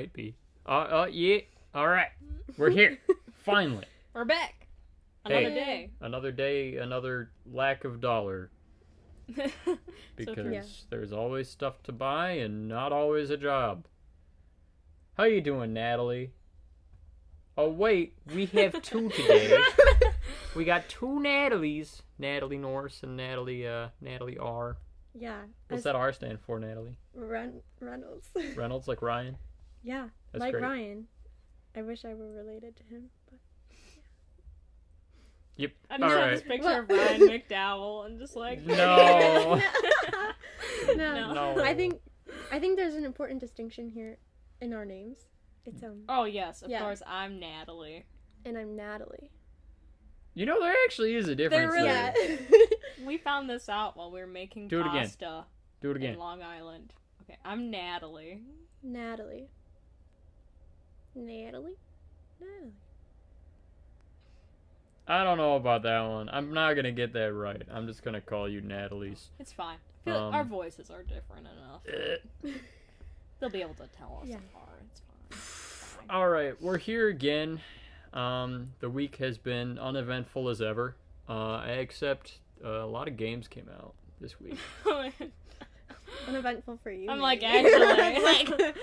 might be. Uh, uh, yeah. All right, we're here finally. We're back. Another Hey. day. Another day, another lack of dollar because true. Yeah. there's always stuff to buy and not always a job. How you doing, Natalie? Oh wait, we have two today. we got two Natalies, Natalie Norse and Natalie uh Natalie R. yeah. What's that R stand for, Natalie? Ren- Reynolds. Reynolds, like Ryan. Yeah, That's like great. Ryan. I wish I were related to him, but Yep. I just All have right. this picture of Ryan McDowell and just like No. no. No. I think I think there's an important distinction here in our names. It's um, Oh yes, of Yeah. course I'm Natalie. and I'm Natalie. You know there actually is a difference really- there. Yeah. We found this out while we were making Do it again. pasta Do it again. in Long Island. Okay, I'm Natalie. Natalie. Natalie. Natalie. I don't know about that one. I'm not gonna get that right. I'm just gonna call you Natalie's. It's fine. I feel Um, our voices are different enough. Eh. They'll be able to tell us Yeah. apart. It's fine. It's fine. All right, we're here again. Um, the week has been uneventful as ever, uh, except uh, a lot of games came out this week. Uneventful for you. I'm like, actually, Like-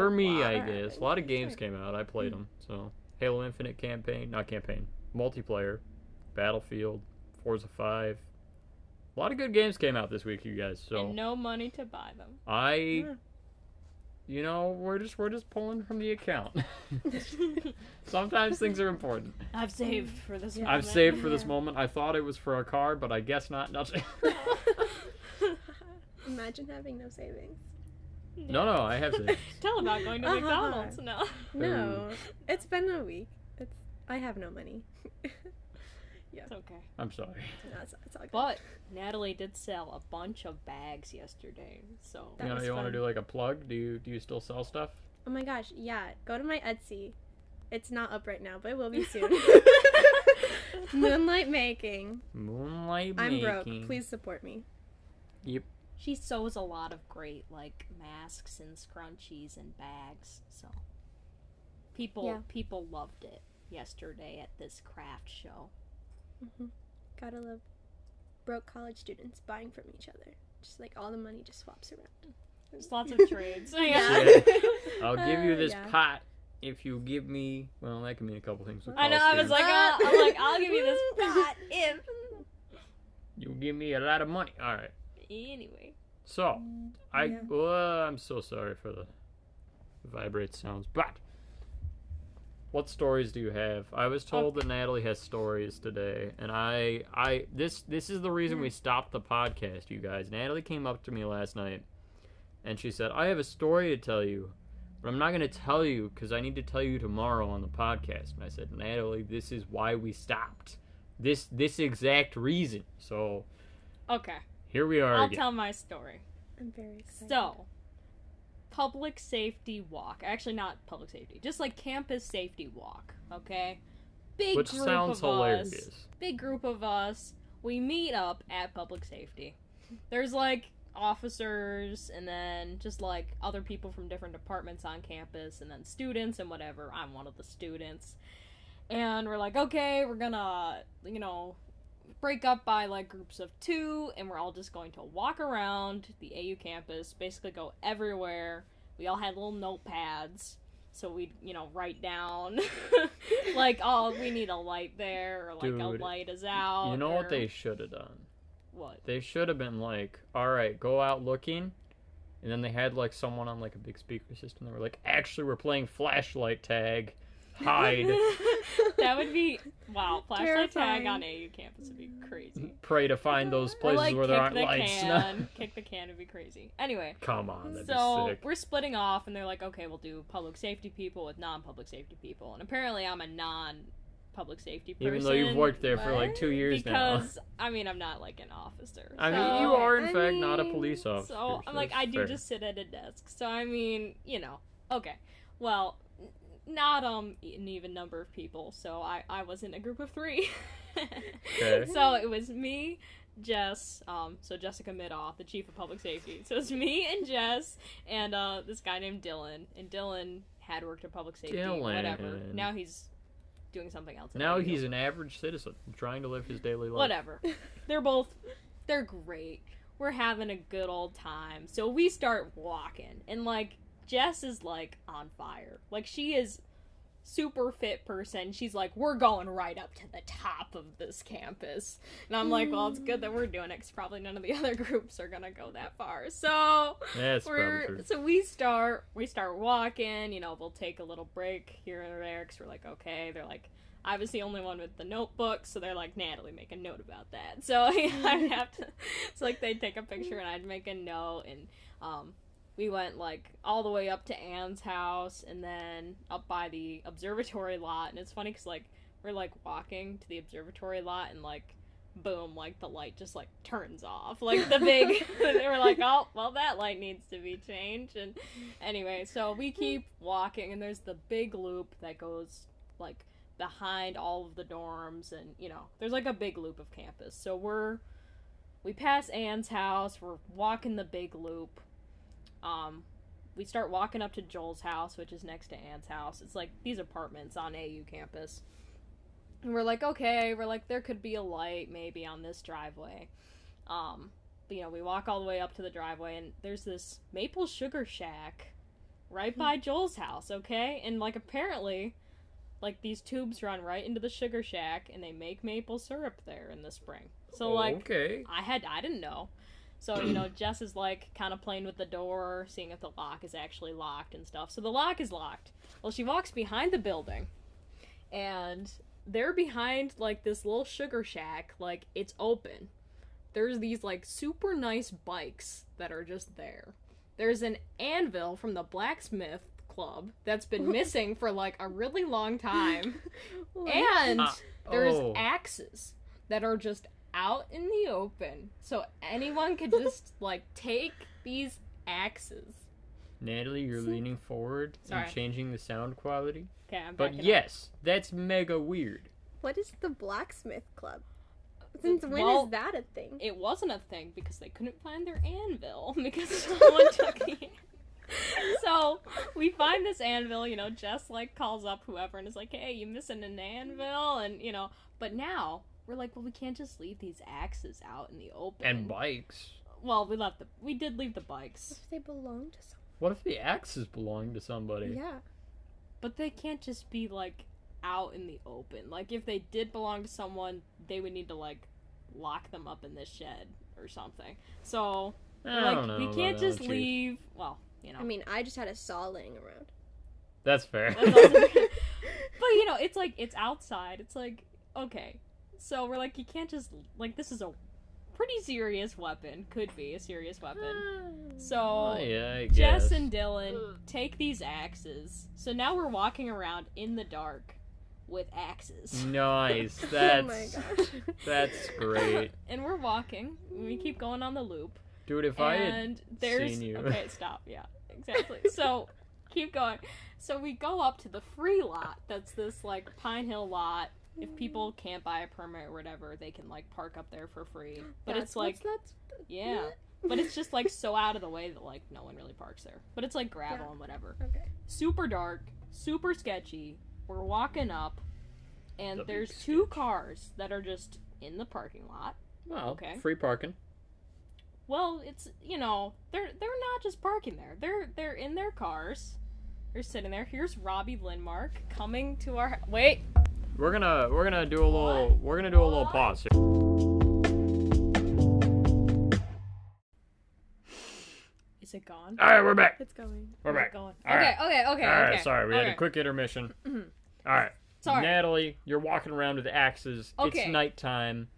For me, I guess a lot of games came out. I played hmm. them. So Halo Infinite campaign, not campaign, multiplayer, Battlefield, Forza Five. A lot of good games came out this week, you guys. So and no money to buy them. I, Yeah. you know, we're just we're just pulling from the account. Sometimes things are important. I've saved for this. Yeah. I've moment. saved for this moment. I thought it was for a car, but I guess not. Nothing. Imagine having no savings. No, no, I have saved. Tell about going to Uh-huh. McDonald's. No. No, it's been a week. It's I have no money. yeah. It's okay. I'm sorry. No, it's, it's all good. But Natalie did sell a bunch of bags yesterday, so That you know, was you want to do like a plug? Do you do you still sell stuff? Oh my gosh, yeah. Go to my Etsy. It's not up right now, but it will be soon. Moonlight making. Moonlight I'm making. broke. Please support me. Yep. She sews a lot of great like masks and scrunchies and bags. So people Yeah. people loved it yesterday at this craft show. Gotta love broke college students buying from each other. Just like all the money just swaps around. There's lots of trades. Yeah. Yeah. I'll give you Uh, this yeah. pot if you give me. Well, that can mean a couple things. I know. college I was like, uh, I'm like, I'll give you this pot if. you give me a lot of money. All right. Anyway, So, I Yeah. well, I'm so sorry for the vibrate sounds, but what stories do you have? I was told that Natalie has stories today, and I, I this this is the reason we hmm. stopped the podcast, you guys. Natalie came up to me last night, and she said, "I have a story to tell you." But I'm not going to tell you because I need to tell you tomorrow on the podcast. And I said, Natalie, this is why we stopped. This this exact reason. So okay, here we are I'll again. tell my story. I'm very excited. So, public safety walk. Actually, not public safety. Just like campus safety walk. Okay. Big Which group sounds of hilarious. us. Big group of us. We meet up at public safety. There's like officers and then just like other people from different departments on campus and then students and whatever. I'm one of the students. And we're like, okay, we're gonna, you know, break up by like groups of two and we're all just going to walk around the AU campus, basically go everywhere. We all had little notepads. So we'd, you know, write down like, oh, we need a light there, or like Dude, a light is out. You know what they should have done? what? They should have been like, all right, go out looking. And then they had like someone on like a big speaker system. They were like, actually, we're playing flashlight tag. Hide. that would be wow. Flashlight tag on AU campus would be crazy. Pray to find those Or places like where there kick aren't the lights. can, kick the can would be crazy. Anyway, Come on, that'd so be sick. we're splitting off, and they're like, okay, we'll do public safety people with non-public safety people, and apparently I'm a non-public safety person. Even though you've worked there for like What? two years now. because I mean I'm not like an officer. I mean, so- you are in I fact not a mean, police officer. So I'm like, that's I do fair. just sit at a desk. So I mean, you know, okay. Well, n- not um an even number of people. So I I was in a group of three. Okay. So it was me, Jess, um, so Jessica Midoff, the chief of public safety. So it's me and Jess and uh, this guy named Dylan. And Dylan had worked in public safety, whatever. Now he's doing something else. Now he's an average citizen trying to live his daily life. whatever. They're both they're great. We're having a good old time. So we start walking and like Jess is like on fire. Like she is super fit person. She's like, "We're going right up to the top of this campus." And I'm like, "Well, it's good that we're doing it cuz probably none of the other groups are going to go that far." So, That's we're so we start we start walking you know we'll take a little break here and there because we're like okay they're like i was the only one with the notebook so they're like natalie make a note about that so i'd have to it's like they'd take a picture and i'd make a note and um we went like all the way up to Anne's house and then up by the observatory lot and it's funny because like we're like walking to the observatory lot and like boom like the light just like turns off. Like the big they were like oh well that light needs to be changed. And anyway so we keep walking and there's the big loop that goes like behind all of the dorms and you know there's like a big loop of campus. So we're we pass Anne's house we're walking the big loop um we start walking up to Joel's house which is next to Anne's house it's like these apartments on AU campus and we're like, okay, we're like, there could be a light maybe on this driveway. Um, but, you know, we walk all the way up to the driveway, and there's this maple sugar shack right by Joel's house, okay? And, like, apparently, like, these tubes run right into the sugar shack, and they make maple syrup there in the spring. So, like, okay. I had, I didn't know. So, you know, Jess is, like, kind of playing with the door, seeing if the lock is actually locked and stuff. So the lock is locked. Well, she walks behind the building, and they're behind like this little sugar shack like it's open there's these like super nice bikes that are just there there's an anvil from the blacksmith club that's been missing for like a really long time and Uh, there's oh. axes that are just out in the open so anyone could just like take these axes Natalie, you're leaning forward Sorry. and changing the sound quality. okay i'm But backing up. yes, that's mega weird. What is the blacksmith club? Since when is Well, that a thing? it wasn't a thing because they couldn't find their anvil because someone took the anvil. so we find this anvil you know jess like calls up whoever and is like hey you missing an anvil and you know but now we're like well we can't just leave these axes out in the open And bikes. well we left the we did leave the bikes What if they belong to someone? What if the axes belong to somebody? Yeah. but they can't just be like out in the open like if they did belong to someone they would need to like lock them up in this shed or something so I like don't know we can't just Chief. leave. Well, you know. I mean, I just had a saw laying around. That's fair. But you know, it's like it's outside. It's like okay, so we're like you can't just like this is a pretty serious weapon. Could be a serious weapon. Hmm. So Oh, yeah, I Jess and Dylan hmm. take these axes. So now we're walking around in the dark with axes. Nice. oh That's my gosh. that's great. and we're walking. We keep going on the loop. Dude, if I had and there's seen you. okay stop yeah exactly so keep going so we go up to the free lot that's this like pine hill lot if people can't buy a permit or whatever they can like park up there for free but That's it's like what's yeah but it's just like so out of the way that like no one really parks there but it's like gravel Yeah. and whatever Okay. super dark super sketchy we're walking up and The there's two sketch. cars that are just in the parking lot well, Okay. free parking. Well, it's you know they're they're not just parking there. They're they're in their cars. They're sitting there. Here's Robbie Lindmark coming to our wait. We're gonna we're gonna do a little we're gonna do a little pause here. Is it gone? All right, we're back. It's going. We're back. going? All okay, right. okay, okay, All right, okay. sorry, we had a quick intermission. Mhm. All right, Sorry. Natalie, you're walking around with axes. Okay. It's nighttime.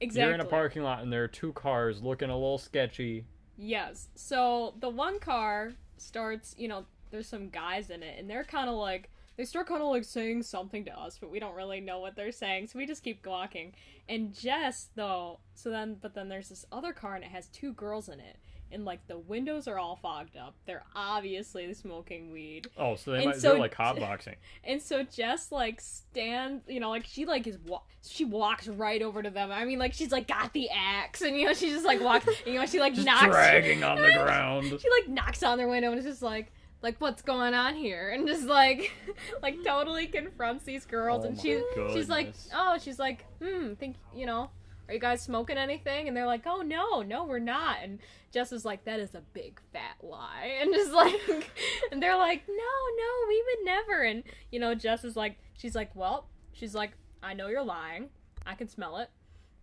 exactly. You're in a parking lot, and there are two cars looking a little sketchy. Yes. So the one car starts. You know, there's some guys in it, and they're kind of like they start kind of like saying something to us, but we don't really know what they're saying, so we just keep walking. And Jess, though, so then, but then there's this other car and it has two girls in it. And like the windows are all fogged up. They're obviously smoking weed. Oh, so they And might so- they're like hotboxing. And so Jess like stands, you know, like she like is wa- she walks right over to them. I mean, like she's like got the axe, and you know she just like walks, you know she like knocks, dragging on the ground. she like knocks on their window and is just like like what's going on here? And just like like totally confronts these girls Oh and my she she's like oh she's like hmm think you know are you guys smoking anything? And they're like oh no no we're not. And Jess is like that is a big fat lie. And just like and they're like no no we would never. And you know Jess is like she's like well she's like I know you're lying. I can smell it.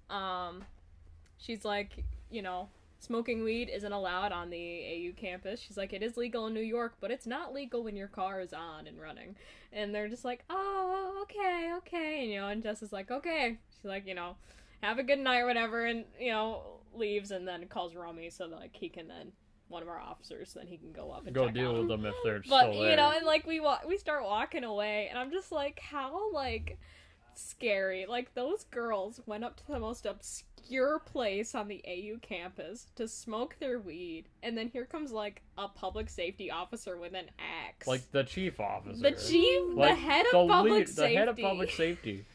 Um she's like you know smoking weed isn't allowed on the AU campus. She's like, it is legal in New York, but it's not legal when your car is on and running. And they're just like, oh, okay, okay. And, you know, and Jess is like, okay. She's like, you know, have a good night, whatever. And, you know, leaves and then calls Romy so that, like, he can then, one of our officers, then he can go up and Go deal out. with them if they're But, still there. you know, and, like, we, wa- we start walking away, and I'm just like, how, like, scary. Like those girls went up to the most obscure place on the AU campus to smoke their weed, and then here comes like a public safety officer with an axe. like the chief officer. the chief, Like, the head of the public lead- safety. The head of public safety,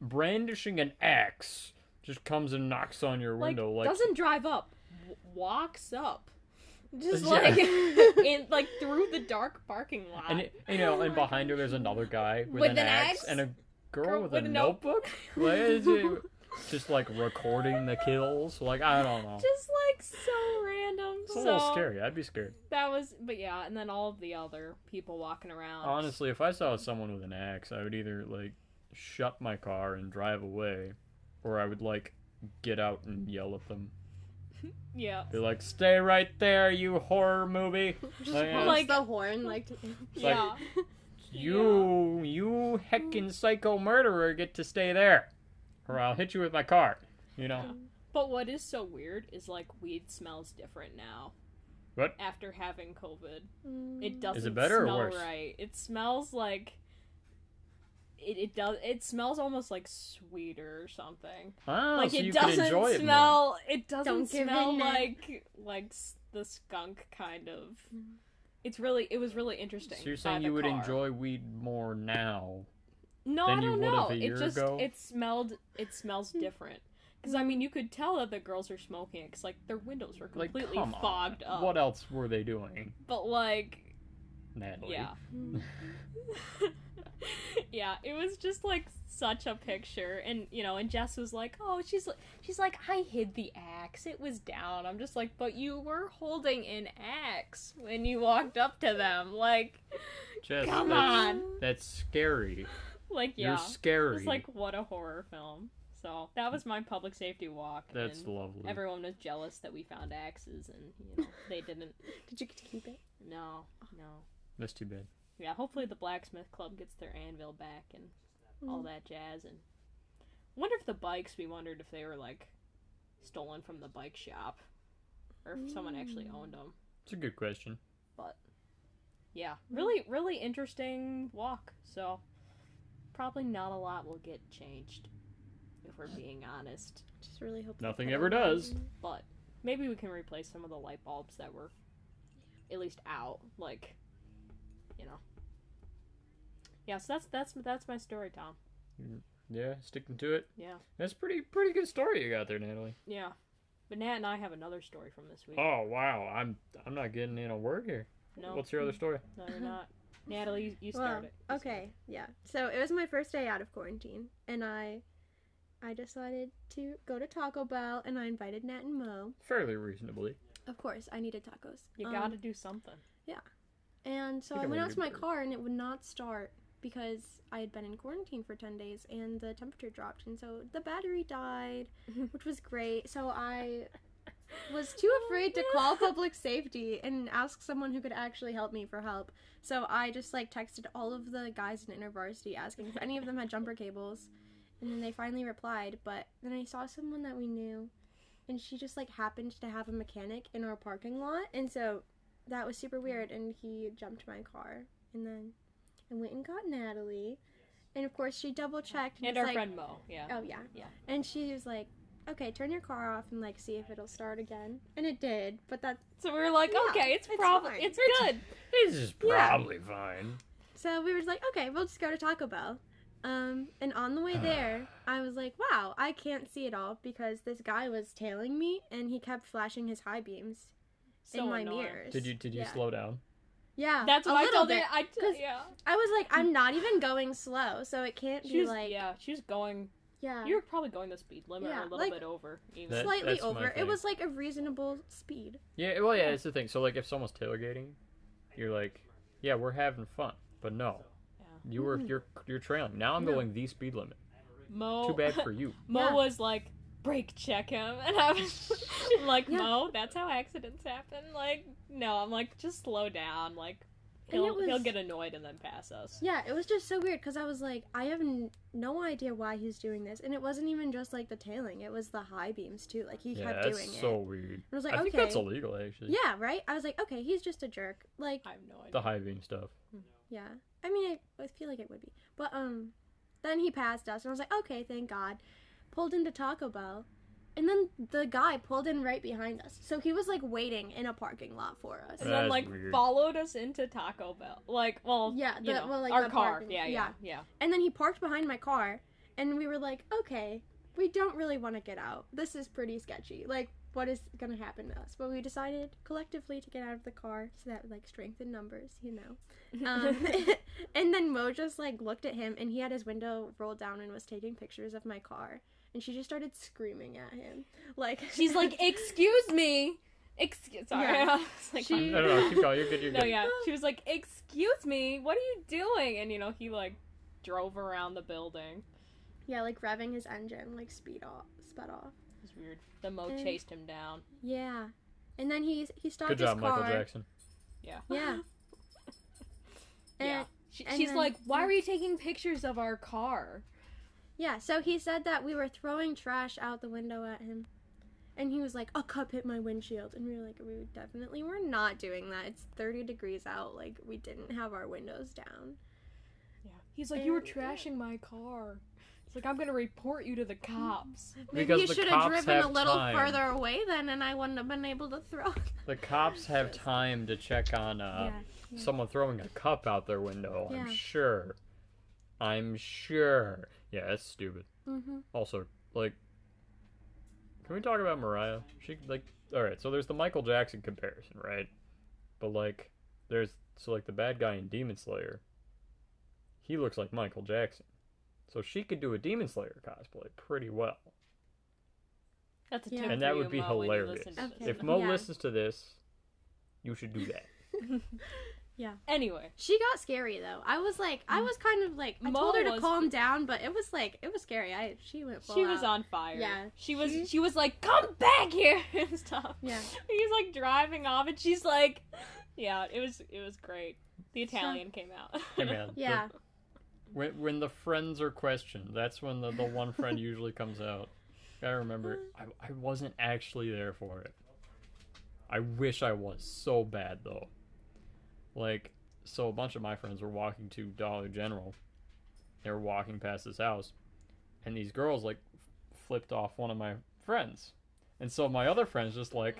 brandishing an axe, just comes and knocks on your window. Like, doesn't drive up, w- walks up. Just Yeah. like in like through the dark parking lot. and it- you know, and behind her there's another guy with, With an, an axe, axe? and a girl, Girl with, with a a notebook. Like, is it just like recording the kills. Like I don't know. Just like so random. It's a so little scary. I'd be scared. that was, but yeah, and then all of the other people walking around. Honestly, if I saw someone with an axe, I would either like shut my car and drive away, or I would like get out and yell at them. yeah, Be like, "Stay right there, you horror movie! Just Like, honks like- the horn, like. To... yeah. You, you heckin' psycho murderer, get to stay there, or I'll hit you with my car." You know. But what is so weird is like weed smells different now. What? After having COVID, Mm. it doesn't Is it better or smell worse? right. It smells like it, it does. It smells almost like sweeter or something. Ah, like so it you doesn't enjoy smell. It doesn't Don't give smell in, Nat. like like s- the skunk kind of. It's really. It was really interesting. So you're by saying the you would car. enjoy weed more now? No, than I don't would know. have a year it just ago? it smelled. It smells different. Because I mean, you could tell that the girls are smoking it because like their windows were completely come fogged on. up. What else were they doing, But like, Natalie? yeah, Mm. yeah, it was just like such a picture, and you know, and Jess was like, "Oh, she's like, she's like, I hid the axe. It was down." I'm just like, "But you were holding an axe when you walked up to them. Like, Jess, come that's, on. That's scary. Like, yeah." You're scary. It's like what a horror film. So that was my public safety walk. That's and lovely. everyone was jealous that we found axes, and you know they didn't. Did you get to keep it? No, no. That's too bad. Yeah, hopefully the blacksmith club gets their anvil back and all Mm. that jazz. And wonder if the bikes. We wondered if they were like stolen from the bike shop, or if someone actually Mm. owned them. It's a good question. But yeah, really, really interesting walk. So probably not a lot will get changed, if we're being honest. Just really hope. Nothing ever does. but maybe we can replace some of the light bulbs that were at least out like you know yeah so that's that's that's my story tom mm-hmm. Yeah, sticking to it. yeah That's pretty pretty good story you got there, Natalie. yeah but nat and i have another story from this week Oh wow, I'm I'm not getting in a word here. no What's your other story? no you're not natalie you, you Well, start it You okay, yeah. So it was my first day out of quarantine, and I, I decided to go to Taco Bell, and I invited Nat and Mo. Fairly reasonably. Of course, I needed tacos. you Um, gotta do something Yeah, And so I I'm went out to my bird. car, and it would not start because I had been in quarantine for ten days, and the temperature dropped, and so the battery died, which was great. So I was too oh, afraid to call public safety and ask someone who could actually help me for help. So I just like texted all of the guys in InterVarsity asking if any of them had jumper cables, and then they finally replied. But then I saw someone that we knew, and she just like happened to have a mechanic in our parking lot, and so that was super weird. And he jumped my car, and then. I went and got Natalie. And of course, she double checked. And was our like, friend Mo. Yeah. Oh yeah. Yeah. And she was like, "Okay, turn your car off and like see if it'll start again." And it did, but that So we were like, Yeah, okay, it's, it's probably fine. it's good. This is Yeah. probably fine. so we were just like, "Okay, we'll just go to Taco Bell." Um, and on the way there, I was like, "Wow, I can't see it all because this guy was tailing me and he kept flashing his high beams So in my annoying. mirrors." Did you did you Yeah. slow down? Yeah, That's a what I little told bit. her. I t- 'cause yeah. I was like, I'm not even going slow, so it can't She be was like, yeah, yeah. She was going. You were probably going the speed limit or a little like- bit over. Even. That- slightly over. It was like a reasonable speed. Yeah, well, yeah, it's the thing. So, like, if someone's tailgating, you're like, yeah, we're having fun, but no, Yeah. you were Mhm. you're you're trailing. Now I'm No. going the speed limit. Mo. Too bad for you. Mo Yeah. was like, brake check him, and I was like, Yeah. Mo, that's how accidents happen. Like, no, I'm like, just slow down. Like, And he'll it he'll get annoyed and then pass us. Yeah, it was just so weird because I was like, I have n- no idea why he's doing this, and it wasn't even just like the tailing; it was the high beams too. Like he yeah, kept that's doing so it. So weird. I was like, I okay, think that's illegal, actually. yeah, right. I was like, okay, he's just a jerk. Like, I have no idea. The high beam stuff. yeah. I mean, I, I feel like it would be, but um, then he passed us, and I was like, okay, thank God. Pulled into Taco Bell, and then the guy pulled in right behind us, so he was like waiting in a parking lot for us. and then That's like weird. followed us into Taco Bell. Like, well, Yeah, you the- know, well, like, our the car. parking- Yeah, yeah, yeah. And then he parked behind my car, and we were like, okay, we don't really want to get out. This is pretty sketchy. Like, what is going to happen to us? But we decided collectively to get out of the car so that would, like, strengthen numbers, you know. Um, and then Mo just, like, looked at him, and he had his window rolled down and was taking pictures of my car. And she just started screaming at him. Like, She's like, "Excuse me." Excuse. Sorry. Yeah. I was like, She- No, no, no, keep going. You're good. You're good. no, yeah. She was like, "Excuse me, what are you doing?" And you know, he like drove around the building. yeah, like, revving his engine, like, speed off, sped off. It was weird. The Mo And- chased him down. Yeah. And then he, he stopped Good his job, car. Michael Jackson. Yeah. Yeah. And, yeah. She, and she's then- like, "Why were you taking pictures of our car?" Yeah, so he said that we were throwing trash out the window at him. And he was like, a cup hit my windshield. And we were like, we definitely were not doing that. It's 30 degrees out. Like, we didn't have our windows down. Yeah. He's like, "You were And- trashing my car." It's like, "I'm gonna report you to the cops." Maybe Because you should have cops driven a little time. further away then, and I wouldn't have been able to throw. The cops have time to check on uh, yeah. someone throwing a cup out their window. I'm sure. I'm sure. Yeah, that's stupid. Mm-hmm. Also, like, can we talk about Mariah? She like, all right. So there's the Michael Jackson comparison, right? But like, there's so like the bad guy in Demon Slayer. He looks like Michael Jackson, so she could do a Demon Slayer cosplay pretty well. That's a Yeah. And that would be Mo, hilarious. Okay. If Mo Yeah. listens to this, you should do that. anyway, She got scary though. I was like, I mm. was kind of like, I Mo told her to was- calm down, but it was like, it was scary. I she went. Full she was out. on fire. Yeah. She was. She- She was like, "Come back here!" and stuff. Yeah. He's like driving off, and she's like, "Yeah, it was. It was great." The Italian came out. Hey man, the- Yeah. when when the friends are questioned, that's when the, the one friend usually comes out. Gotta remember, I, I wasn't actually there for it. I wish I was so bad though. Like, so a bunch of my friends were walking to Dollar General. They were walking past this house, and these girls like flipped off one of my friends, and so my other friends just like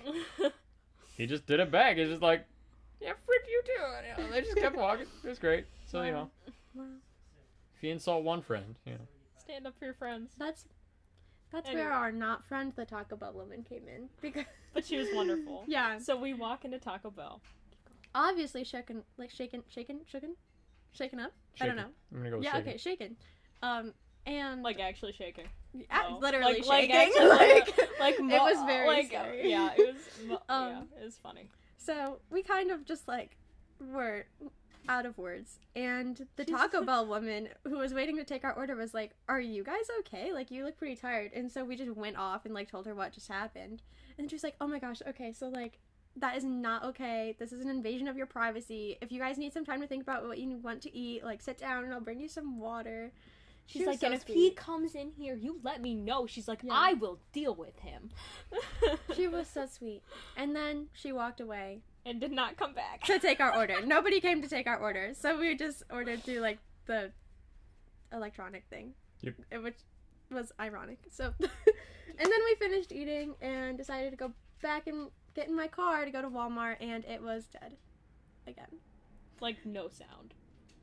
he just did it back. It's just like, yeah, frick you too. And, you know, they just kept walking. It was great. So you know, if you insult one friend, you know. Stand up for your friends. That's that's Anyway. where our not friend the Taco Bell woman came in because But she was wonderful. yeah, So we walk into Taco Bell. Obviously shaken like shaken shaken shaken shaken up. I don't know. I'm gonna go with yeah, shaken. okay, shaken. Um, and Like actually shaking. a- No. literally like, shaking. Like, actually, like, like it was very like, scary. Yeah, it was. mo- Um, yeah, it was funny. So we kind of just like were out of words, and the Taco Bell woman who was waiting to take our order was like, "Are you guys okay? Like you look pretty tired." And so we just went off and like told her what just happened, and she was like, "Oh my gosh, okay, so like." That is not okay. This is an invasion of your privacy. If you guys need some time to think about what you want to eat, like sit down and I'll bring you some water. She's She like, so and if he comes in here, you let me know. She's like, Yeah. I will deal with him. She was so sweet. And then she walked away and did not come back. to take our order. Nobody came to take our order, so we just ordered through like the electronic thing, Yep. which was ironic. So, and then we finished eating and decided to go back and get in my car to go to Walmart, and it was dead again. like no sound.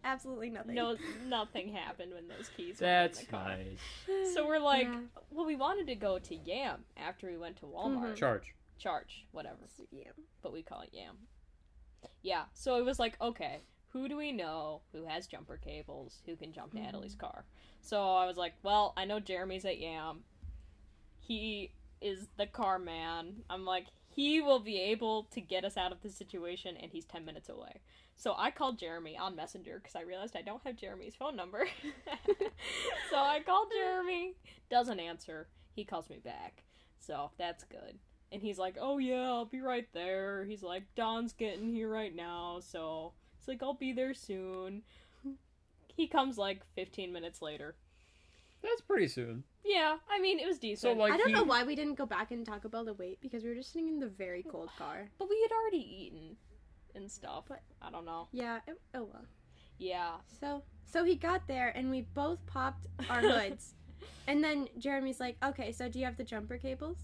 Absolutely nothing. No, nothing happened when those keys were That's in the car. nice. So we're like, Yeah. well, we wanted to go to Yam after we went to Walmart. Mhm. Charge. Charge, whatever, Yeah. but we call it Yam. Yeah, so it was like, okay, who do we know who has jumper cables who can jump Mhm. Natalie's car? So I was like, well, I know Jeremy's at Yam. He is the car man. I'm like, he will be able to get us out of the situation, and he's 10 minutes away. So I called Jeremy on Messenger because I realized I don't have Jeremy's phone number. so I called Jeremy. Doesn't answer. He calls me back. So that's good. And he's like, oh yeah, I'll be right there. He's like, Don's getting here right now. So it's like, I'll be there soon. He comes like 15 minutes later. That's pretty soon. Yeah, I mean, it was decent. So like I don't he, know why we didn't go back and Taco Bell to wait because we were just sitting in the very cold car. but we had already eaten and stuff. But- I don't know. Yeah. It, oh well. Yeah. So so he got there and we both popped our hoods. and then Jeremy's like, "Okay, so do you have the jumper cables?"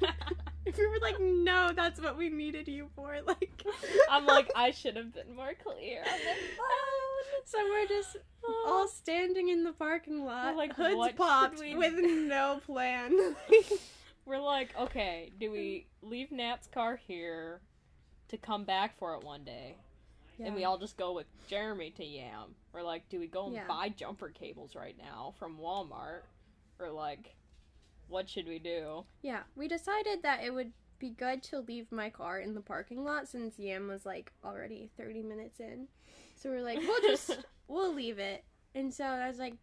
we were like, "No, that's what we needed you for." Like I'm like, I should have been more clear on the phone. So we're just all oh. standing in the parking lot, We're like, hoods what should popped we with no plan. We're like, okay, do we leave Nat's car here to come back for it one day? And we all just go with Jeremy to Yam. Or like, do we go and Yeah. buy jumper cables right now from Walmart? Or like, what should we do? Yeah, we decided that it would be good to leave my car in the parking lot since Yam was like already 30 minutes in. So we're like, we'll just we'll leave it. And so I was like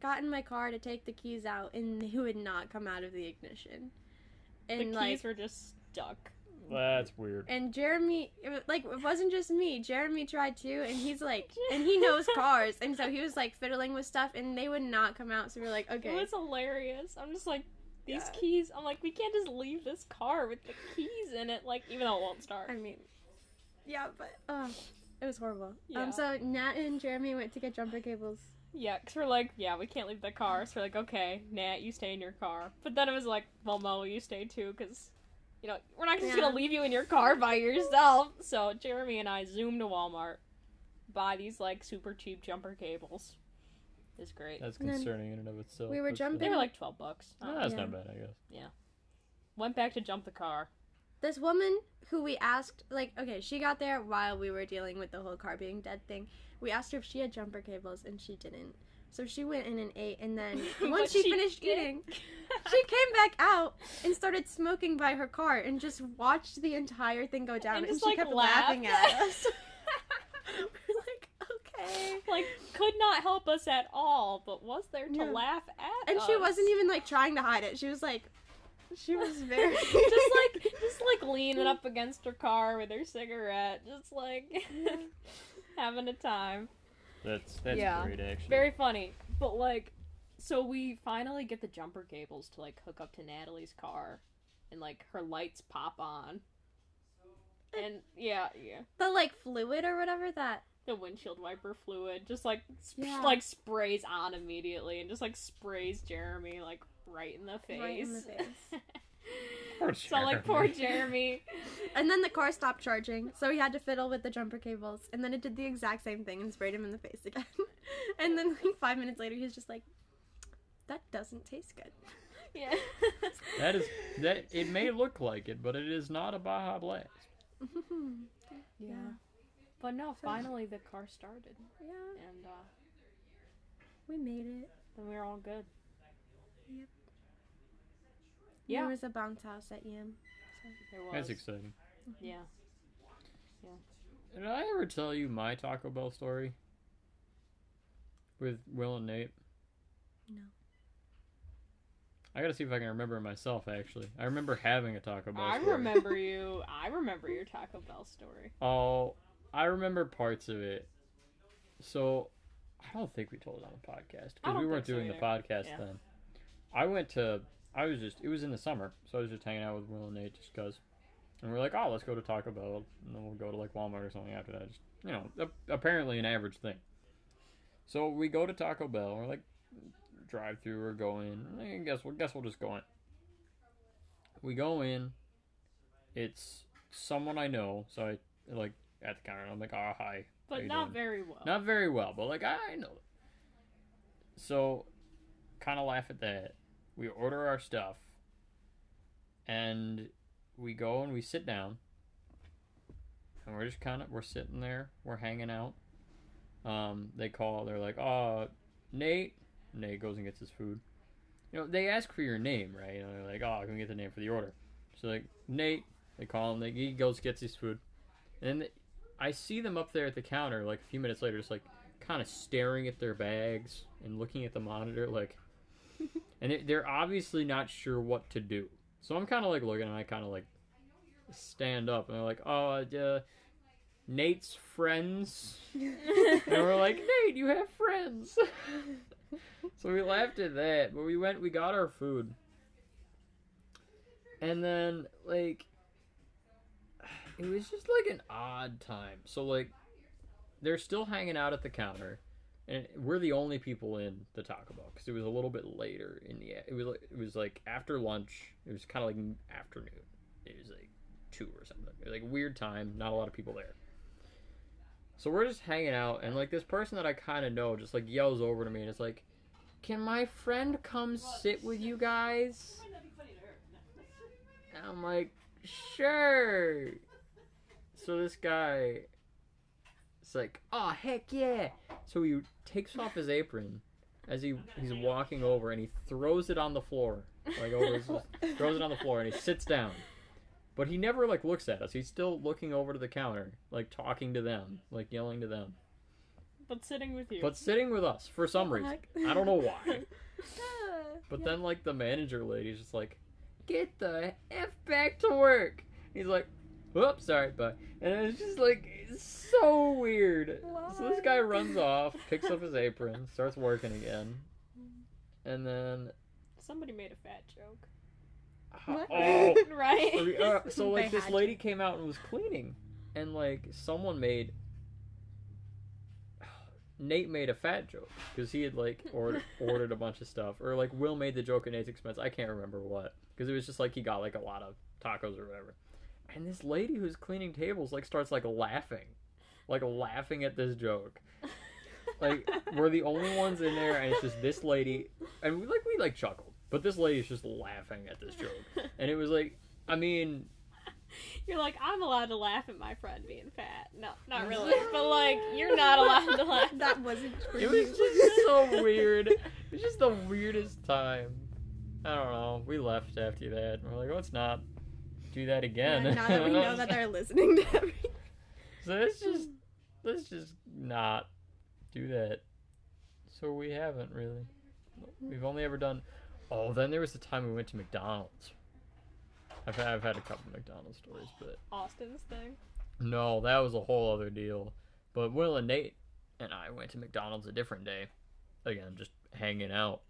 got in my car to take the keys out and they would not come out of the ignition. And the keys like were just stuck. That's weird. and Jeremy it, like it wasn't just me. Jeremy tried too and he's like and he knows cars and so he was like fiddling with stuff and they would not come out. So we are like, okay. It was hilarious. I'm just like, these Yeah. keys. I'm like, we can't just leave this car with the keys in it, like even though it won't start. I mean, yeah, but uh, it was horrible. Yeah. Um, so Nat and Jeremy went to get jumper cables. Yeah, because we're like, yeah, we can't leave the car. So we're like, okay, Nat, you stay in your car. But then it was like, well, Mo, you stay too, because, you know, we're not just Yeah. going to leave you in your car by yourself. So Jeremy and I zoomed to Walmart, buy these, like, super cheap jumper cables. It's great. That's And then concerning in and of itself. we were but still. They were like 12 bucks. Ah, that's Yeah. not bad, I guess. Yeah. Went back to jump the car. This woman who we asked, like, okay, she got there while we were dealing with the whole car being dead thing. We asked her if she had jumper cables, and she didn't. So she went in and ate, and then But once she, she finished did. eating, she came back out and started smoking by her car and just watched the entire thing go down. And And, just, she like, kept laughed. laughing at us. we're like, could not help us at all, but was there to Yeah. laugh at And she wasn't even like trying to hide it. She was like, she was very just like just like leaning up against her car with her cigarette, just like having a time. That's that's Yeah. great actually. Very funny. But like so we finally get the jumper cables to like hook up to Natalie's car and like her lights pop on. And yeah, yeah. the like fluid or whatever that. The windshield wiper fluid just like sp- Yeah. like sprays on immediately and just like sprays Jeremy like right in the face. Right in the face. Poor so like poor Jeremy. Jeremy. And then the car stopped charging, so he had to fiddle with the jumper cables. And then it did the exact same thing and sprayed him in the face again. and then like five minutes later, he was just like, "That doesn't taste good." Yeah. That is that. It may look like it, but it is not a Baja Blast. Yeah. Yeah. But no, So- finally the car started yeah, and uh we made it. then we were all good. Yep. Yeah. There was a bounce house at Yam. There was. That's exciting. Yeah. Yeah. Did I ever tell you my Taco Bell story? With Will and Nate? No. I gotta see if I can remember myself, actually. I remember having a Taco Bell I story. remember you. I remember your Taco Bell story. Oh, I remember parts of it. So, I don't think we told it on the podcast because we weren't think so doing the podcast Yeah. then. I went to. I was just. It was in the summer, so I was just hanging out with Will and Nate just cause. And we're like, oh, let's go to Taco Bell, and then we'll go to like Walmart or something after that. Just you know, a- apparently an average thing. So we go to Taco Bell. We're like, drive through. We're going. I guess we'll guess we'll just go in. We go in. It's someone I know, so I like at the counter. and I'm like, oh hi, But not doing? very well. not very well, but like I know. So, kind of laugh at that. We order our stuff, and we go and we sit down, and we're just kind of we're sitting there, we're hanging out. Um, they call, they're like, "Oh, Nate." Nate goes and gets his food. You know, they ask for your name, right? And they're like, "Oh, can we get the name for the order?" So like Nate, they call him. They, he goes gets his food, and then I see them up there at the counter like a few minutes later, just like kind of staring at their bags and looking at the monitor, like, and they- they're obviously not sure what to do. So I'm kind of like looking, and I kind of like stand up, and they're like, "Oh, uh, Nate's friends," and we're like, "Nate, you have friends." so we laughed at that, but we went, we got our food, and then like it was just like an odd time. So like they're still hanging out at the counter, and we're the only people in the Taco Bell because it was a little bit later in the. It was like, it was like after lunch. It was kind of like afternoon. It was like two or something. It was like weird time. Not a lot of people there. So we're just hanging out, and like this person that I kind of know just like yells over to me, and it's like, "Can my friend come sit with you guys?" And I'm like, "Sure." So this guy, it's like, "Oh heck yeah!" So he takes off his apron as he he's walking over, and he throws it on the floor, like over his, throws it on the floor, and he sits down. But he never like looks at us. He's still looking over to the counter, like talking to them, like yelling to them. But sitting with you. But sitting with us for some reason. I don't know why. But yeah. then like the manager lady's just like, "Get the f back to work." He's like, "Whoops, sorry, but," and it's just like it's so weird. So this guy runs off, picks up his apron, starts working again, and then Somebody made a fat joke. What? oh, right? uh, so like They this had lady came out and was cleaning, and like someone made. Nate made a fat joke because he had like ordered ordered a bunch of stuff, or like Will made the joke at Nate's expense. I can't remember what because it was just like he got like a lot of tacos or whatever. And this lady who's cleaning tables like starts like laughing, like laughing at this joke. Like we're the only ones in there, and it's just this lady, and we like we like chuckled, but this lady's just laughing at this joke, and it was like, I mean, You're like, I'm allowed to laugh at my friend being fat. No, not really. but like, you're not allowed to laugh. that wasn't for it was just so weird. It was just the weirdest time. I don't know. We left after that. We're like, let's not do that again. Yeah, now that we know that they're listening to everything. so let's just let's just not do that. So we haven't really. We've only ever done. Oh, then there was the time we went to McDonald's. I've had, I've had a couple McDonald's stories, but Austin's thing. no, that was a whole other deal. But Will and Nate and I went to McDonald's a different day. Again, just hanging out.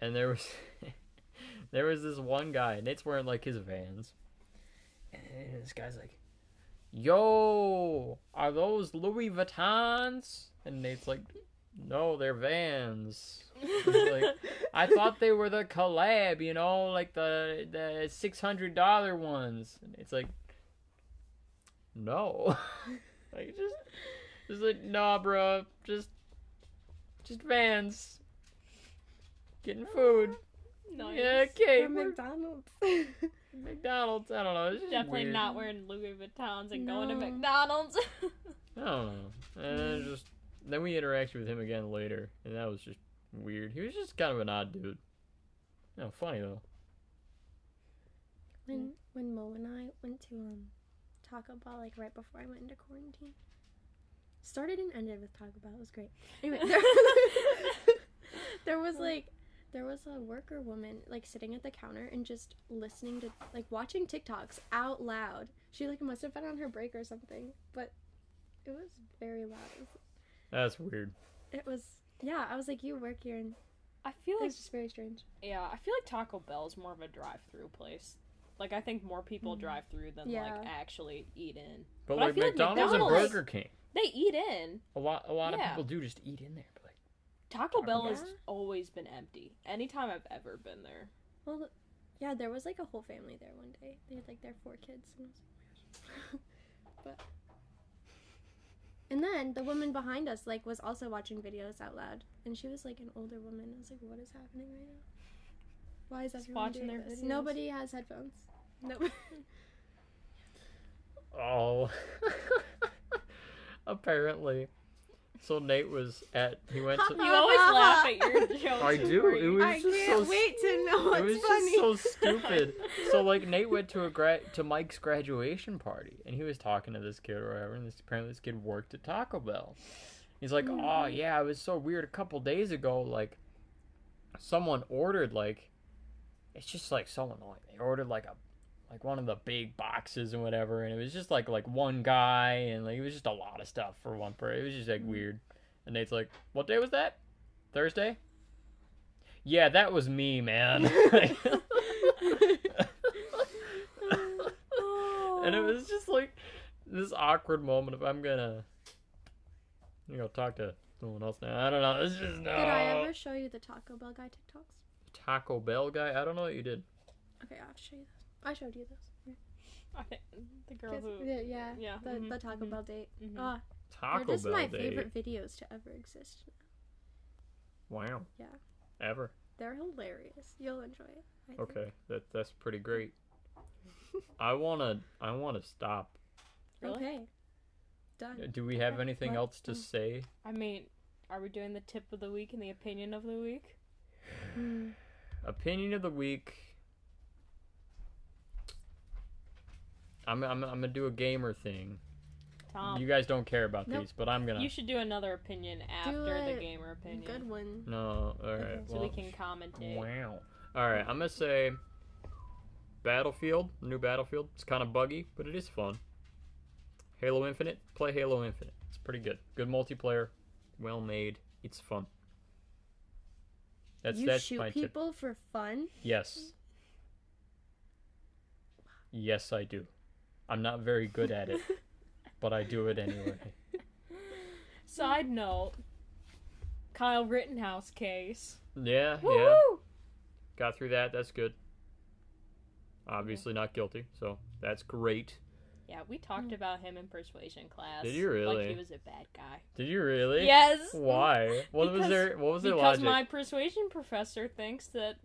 And there was there was this one guy, Nate's wearing like his vans. And this guy's like, Yo, are those Louis Vuittons? And Nate's like, No, they're vans. like, I thought they were the collab, you know, like the the six hundred dollar ones. And it's like, no, like just, just like nah, bro, just, just vans, getting food. Nice. Yeah, okay, From McDonald's. McDonald's. I don't know. It's just Definitely weird. not wearing Louis Vuittons and going to McDonald's. I don't know. And then just then we interacted with him again later, and that was just weird. He was just kind of an odd dude. No, funny though. when when Mo and I went to um Taco Bell like right before I went into quarantine. Started and ended with Taco Bell. It was great. Anyway, there, there was like there was a worker woman like sitting at the counter and just listening to like watching TikToks out loud. She like must have been on her break or something, but it was very loud. That's weird. it was yeah. I was like, you work here, and I feel like it's just very strange. yeah, I feel like Taco Bell is more of a drive-through place. Like I think more people Mhm. drive through than Yeah. like actually eat in. But But I like feel like McDonald's and Burger King, They eat in. a lot a lot of people do just eat in there. But like, Taco Taco Bell Bell? has always been empty. Anytime I've ever been there. Well, yeah, there was like a whole family there one day. They had like their four kids, and it was but. And then the woman behind us like was also watching videos out loud, and she was like an older woman. I was like, "What is happening right now? Why is Just everyone watching doing their this? videos. Nobody has headphones. No. oh, apparently. So Nate was at he went to. You always laugh at your jokes. I do. It was I just can't so wait to know what's it was funny. just so stupid. So like Nate went to a gra- to Mike's graduation party and he was talking to this kid or whatever, and this apparently this kid worked at Taco Bell. He's like. "Oh yeah, it was so weird. A couple days ago, like someone ordered like it's just like so annoying. They ordered like a like one of the big boxes and whatever, and it was just like like one guy and like it was just a lot of stuff for one person. It was just like Mm-hmm. weird. And Nate's like, "What day was that? Thursday?" Yeah, that was me, man. and it was just like this awkward moment. If I'm gonna, you know, talk to someone else now, I don't know. It's just no. Did I ever show you the Taco Bell guy TikToks? Taco Bell guy? I don't know what you did. Okay, I have to show you this. I showed you this. I think the girl 'Cause- who. yeah, yeah, yeah, The, mhm, the Taco mhm. Bell date. Mhm. Ah, Taco Bell date. they're just my day. favorite videos to ever exist. Wow. Yeah. Ever. They're hilarious. You'll enjoy it. I think. Okay, that that's pretty great. I wanna I wanna stop. Really? Okay. Done. Do we have Okay, anything what? else to Oh. say? I mean, are we doing the tip of the week and the opinion of the week? Hmm. Opinion of the week. I'm I'm, I'm gonna do a gamer thing. Tom, you you, guys don't care about Nope. these, but I'm gonna. You should do another opinion after the a gamer opinion, Good one. No, all right. Okay. so well, we can commentate. Wow. All right, I'm gonna say Battlefield, new Battlefield. It's kind of buggy, but it is fun. Halo Infinite, play Halo Infinite. It's pretty good. Good multiplayer, well made. It's fun. That's you that's shoot my tip. people for fun? Yes. Yes, I do. I'm not very good at it, but I do it anyway. Side note: Kyle Rittenhouse case. Yeah, yeah. Got through that. That's good. Obviously not guilty, so that's great. Yeah, we talked mm. about him in persuasion class. Did you Like really? he was a bad guy. Did you really? Yes. Why? What was Because- their What was their Because my persuasion professor thinks that.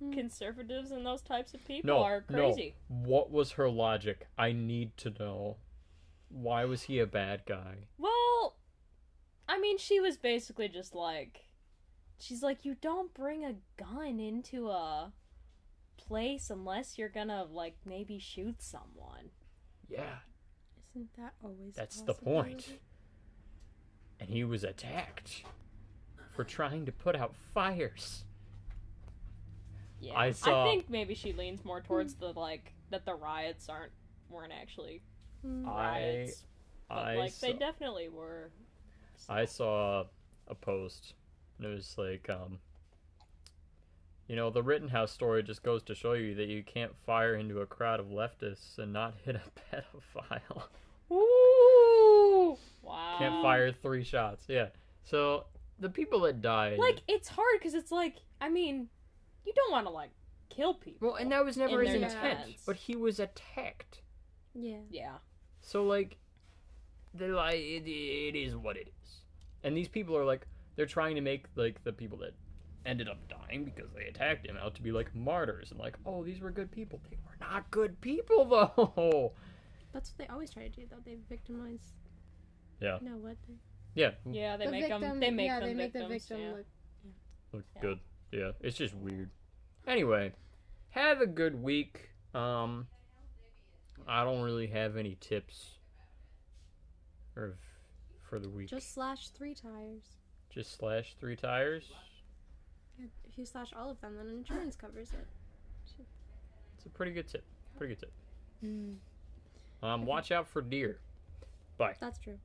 Hmm. conservatives and those types of people No, are no. crazy. What was her logic? I need to know. Why was he a bad guy? Well, I mean, she was basically just like, she's like, you don't bring a gun into a place unless you're gonna like maybe shoot someone. Yeah, Isn't that always? a that's the point. And he was attacked for trying to put out fires. Yeah, I saw- I think maybe she leans more towards the like that the riots aren't weren't actually Hmm. I riots, but I like they definitely were. I saw a post, and it was like, um, you know, the Rittenhouse story just goes to show you that you can't fire into a crowd of leftists and not hit a pedophile. Ooh, wow. can't fire three shots. Yeah. So the people that died, Like it's hard because it's like I mean, you don't want to like kill people. well, and that was never in his their intent, defense. but he was attacked. Yeah. yeah, So like, they're like, it, it is what it is, and these people are like, they're trying to make like the people that ended up dying because they attacked him out to be like martyrs and like, oh, these were good people. They were not good people though. That's what they always try to do, though. They victimize. Yeah. No, what? They, yeah, yeah. They the make victim, them. They make yeah, them they make victims. the victim yeah. look. look Yeah. good. Yeah, it's just weird. Anyway, have a good week. Um, I don't really have any tips or f- for the week. Just slash three tires. Just slash three tires. If you slash all of them, then insurance covers it. It's a pretty good tip. Pretty good tip. Hmm. Um, watch out for deer. Bye. That's true.